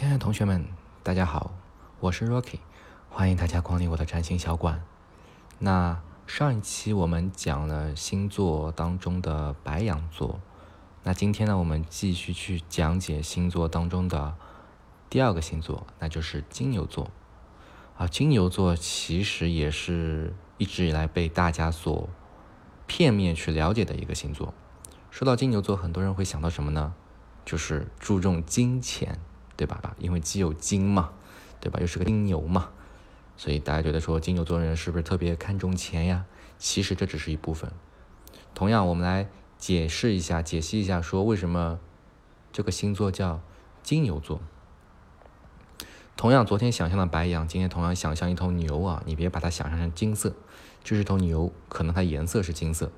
亲爱的同学们，大家好，我是 Rocky，欢迎大家光临我的占星小馆。那上一期我们讲了星座当中的白羊座，那今天呢，我们继续去讲解星座当中的第二个星座，那就是金牛座。啊，金牛座其实也是一直以来被大家所片面去了解的一个星座。说到金牛座，很多人会想到什么呢？就是注重金钱。对吧？因为既有金嘛，对吧？又是个金牛嘛，所以大家觉得说金牛座的人是不是特别看重钱呀？其实这只是一部分。同样，我们来解释一下、解析一下，说为什么这个星座叫金牛座。同样，昨天想象的白羊，今天同样想象一头牛啊，你别把它想象成金色，就是头牛，可能它颜色是金色。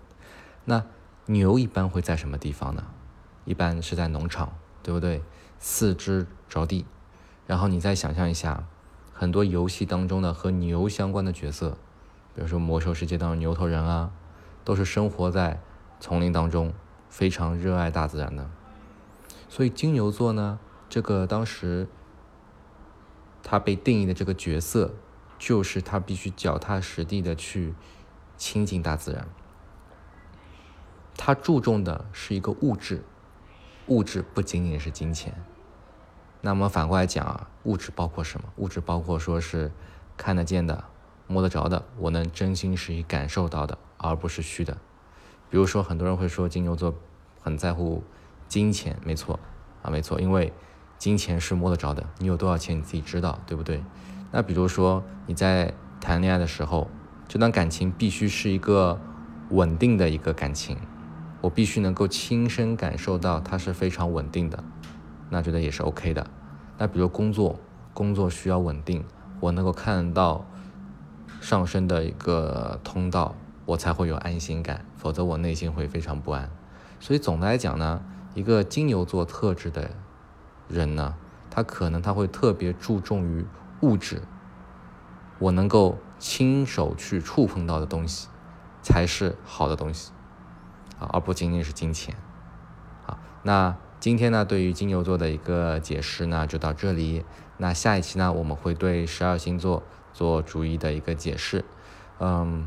那牛一般会在什么地方呢？一般是在农场，对不对？四肢着地，然后你再想象一下，很多游戏当中的和牛相关的角色，比如说魔兽世界当中牛头人啊，都是生活在丛林当中，非常热爱大自然的。所以金牛座呢，这个当时他被定义的这个角色，就是他必须脚踏实地的去亲近大自然。他注重的是一个物质，物质不仅仅是金钱。那么反过来讲啊，物质包括什么？物质包括说是看得见的、摸得着的，我能真心实意感受到的，而不是虚的。比如说，很多人会说金牛座很在乎金钱，没错啊，没错，因为金钱是摸得着的，你有多少钱你自己知道，对不对？那比如说你在谈恋爱的时候，这段感情必须是一个稳定的一个感情，我必须能够亲身感受到它是非常稳定的。那觉得也是 OK 的。那比如工作，工作需要稳定，我能够看到上升的一个通道，我才会有安心感，否则我内心会非常不安。所以总的来讲呢，一个金牛座特质的人呢，他可能他会特别注重于物质，我能够亲手去触碰到的东西，才是好的东西啊，而不仅仅是金钱。啊，那。今天呢，对于金牛座的一个解释呢，就到这里。那下一期呢，我们会对十二星座做逐一的一个解释。嗯，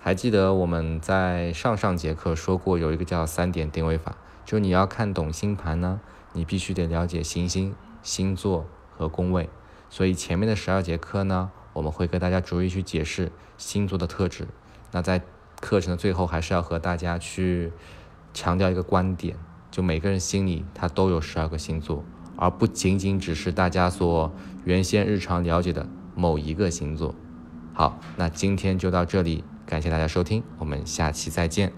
还记得我们在上上节课说过，有一个叫三点定位法，就你要看懂星盘呢，你必须得了解行星、星座和宫位。所以前面的十二节课呢，我们会跟大家逐一去解释星座的特质。那在课程的最后，还是要和大家去强调一个观点。就每个人心里，他都有十二个星座，而不仅仅只是大家所原先日常了解的某一个星座。好，那今天就到这里，感谢大家收听，我们下期再见。